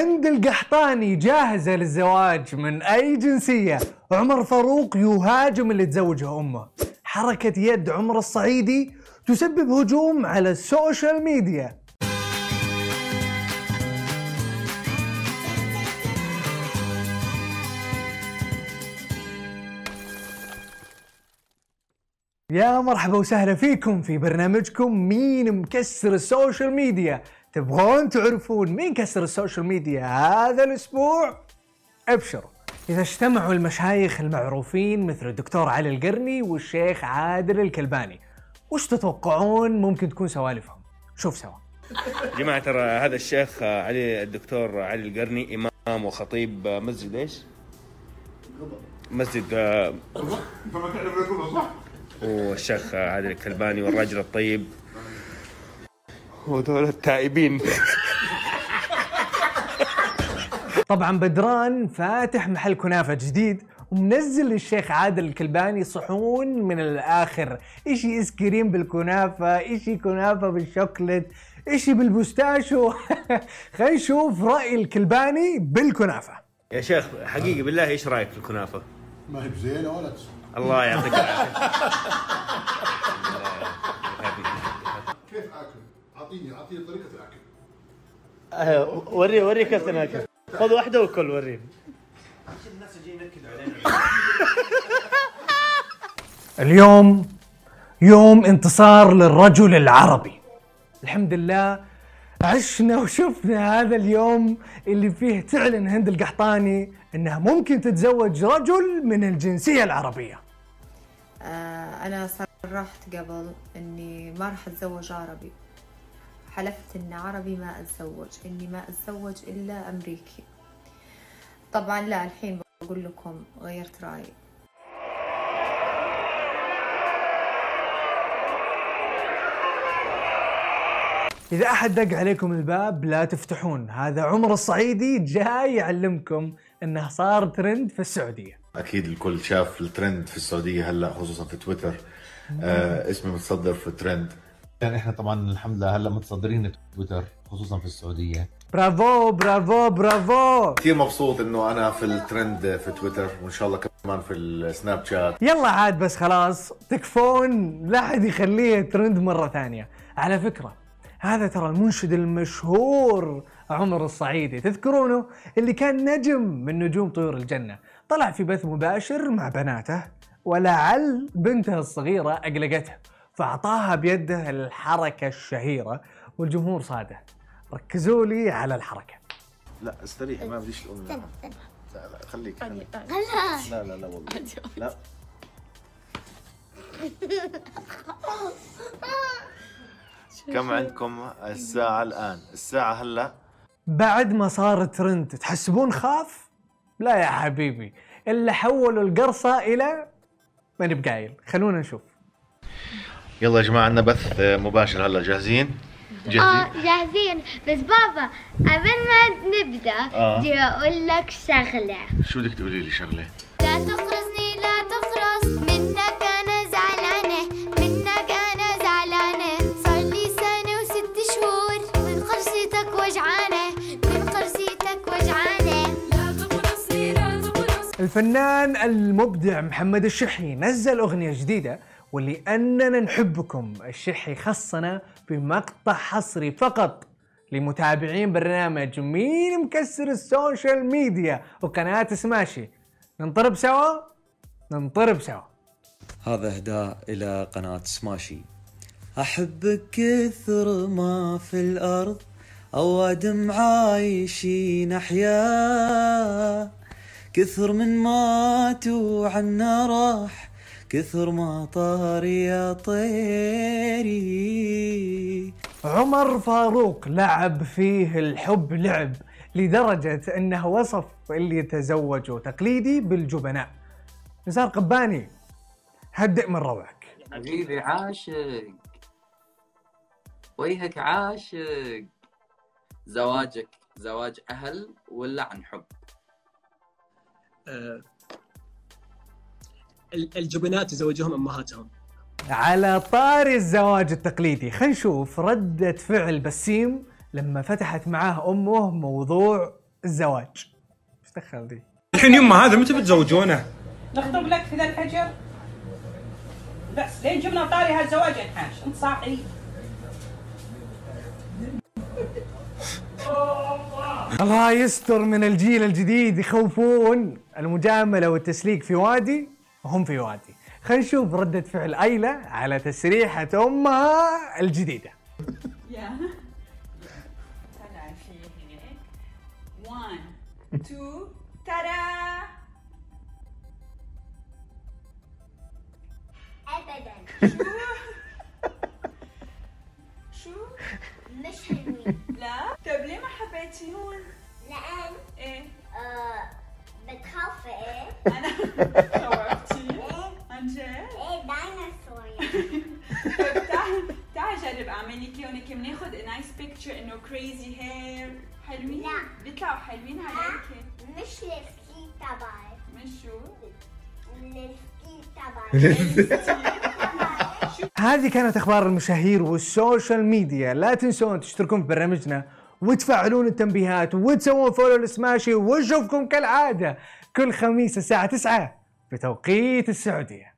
هند القحطاني جاهزة للزواج من أي جنسية. عمر فاروق يهاجم اللي تزوجه أمه. حركة يد عمر الصعيدي تسبب هجوم على ال social media. يا مرحبا وسهلا فيكم في برنامجكم مين مكسر ال social media. تبغون تعرفون مين كسر ال social media هذا الأسبوع؟ أبشروا. إذا اجتمعوا المشايخ المعروفين مثل الدكتور علي القرني والشيخ عادل الكلباني وش تتوقعون ممكن تكون سوالفهم؟ شوف سوا. جماعة ترى هذا الشيخ علي الدكتور علي القرني إمام وخطيب مسجد إيش؟ مسجد آه، والشيخ عادل الكلباني والراجل الطيب. وذول التائبين. طبعا بدران فاتح محل كنافة جديد ومنزل للشيخ عادل الكلباني صحون من الآخر. إشي ايس كريم بالكنافة إشي كنافة بالشوكلت إشي بالبوستاشو. خلينا نشوف رأي الكلباني بالكنافة. يا شيخ حقيقي بالله إيش رأيك في الكنافة؟ ما هي بزينة ولا تسوى الله يعطيك العافية. كيف اكل؟ اعطيني اعطيني طريقة الأكل. آه، وري وري كيف تناكل خذ واحدة وكل وريني اليوم يوم انتصار للرجل العربي. الحمد لله عشنا وشفنا هذا اليوم اللي فيه تعلن هند القحطاني إنها ممكن تتزوج رجل من الجنسية العربية. آه، أنا صرحت قبل إني ما راح أتزوج عربي. حلفت إن عربي ما أتزوج إني ما أتزوج إلا أمريكي. طبعا لا الحين بقول لكم غيرت رأيي. إذا أحد دق عليكم الباب لا تفتحون. هذا عمر الصعيدي جاي يعلمكم إنه صار ترند في السعودية. أكيد الكل شاف الترند في السعودية هلأ خصوصا في تويتر آه اسمي متصدر في الترند يعني إحنا طبعا الحمد لله هلأ متصدرين تويتر خصوصا في السعودية. برافو برافو برافو. كثير مبسوط إنه أنا في الترند في تويتر وإن شاء الله كمان في السناب شات. يلا عاد بس خلاص تكفون. لا أحد يخليه ترند مرة ثانية. على فكرة هذا ترى المنشد المشهور عمر الصعيدي. تذكرونه؟ اللي كان نجم من نجوم طيور الجنة. طلع في بث مباشر مع بناته ولعل بنته الصغيرة أقلقته. فأعطاها بيده الحركة الشهيرة والجمهور صاده. ركزوا لي على الحركة. لا استريح ما بديش الأم. لا لا خليك خليك. لا لا لا والله. لا. كم عندكم الساعة الآن؟ الساعة هلا. بعد ما صار ترند تحسبون خاف؟ لا يا حبيبي. إلا حولوا القرصة إلى ماني بقايل خلونا نشوف. يلا يا جماعة عندنا بث مباشر هلا جاهزين؟ آه جاهزين؟ جاهزين بس بابا قبل ما نبدأ آه. بدي أقول لك شغلة شو بدك تقولي لي شغلة؟ لا تقرصني لا تقرص منك أنا زعلانة منك أنا زعلانة صار لي سنة وست شهور من قرصتك وجعانة من قرصتك وجعانة لا تقرصني لا تقرص الفنان المبدع محمد الشحي نزل أغنية جديدة واللي أننا نحبكم. الشحي خصنا بمقطع حصري فقط لمتابعين برنامج مين مكسر ال social media وقناة سماشي. ننطرب سوا؟ ننطرب سوا. هذا إهداء إلى قناة سماشي. احبك كثر ما في الأرض اوادم عايشين أحياء. كثر من مات وعنا راح كثر ما طار يا طيري. عمر فاروق لعب فيه الحب لعب لدرجة أنه وصف اللي يتزوجوا تقليدي بالجبناء. نزار قباني هدئ من روعك. حبيبي عاشق. وجهك عاشق. زواجك زواج أهل ولا عن حب؟ ال- الجبنات يزوجوهم أمهاتهم. على طاري الزواج التقليدي. خلينا نشوف ردة فعل بسيم لما فتحت معاه أمه موضوع الزواج. إيش دخل دي الحين يما هذا متى بتزوجونه؟ نخطب لك في ذا الحجر بس لين جبنا طاري هالزواج انحاش انت صاحي. الله يستر من الجيل الجديد يخوفون. المجاملة والتسليك في وادي. وهم في وادي. خلينا نشوف ردة فعل أيلة على تسريحة أمها الجديدة. طلع في هيك 1 2 ترى ابدا شو مش حلوين لا طيب ليه ما حبيتيهن لأن إيه آه بتخاف إيه أنا انه crazy hair حلوين لا. بيطلعوا حلوين عليك مش السكي تبعي مش شو السكي تبعي هذه كانت أخبار المشاهير وال social media. لا تنسون تشتركون في برنامجنا وتفعلون التنبيهات وتسوون follow لسماشي ونشوفكم كالعادة كل خميس الساعة 9 بتوقيت السعودية.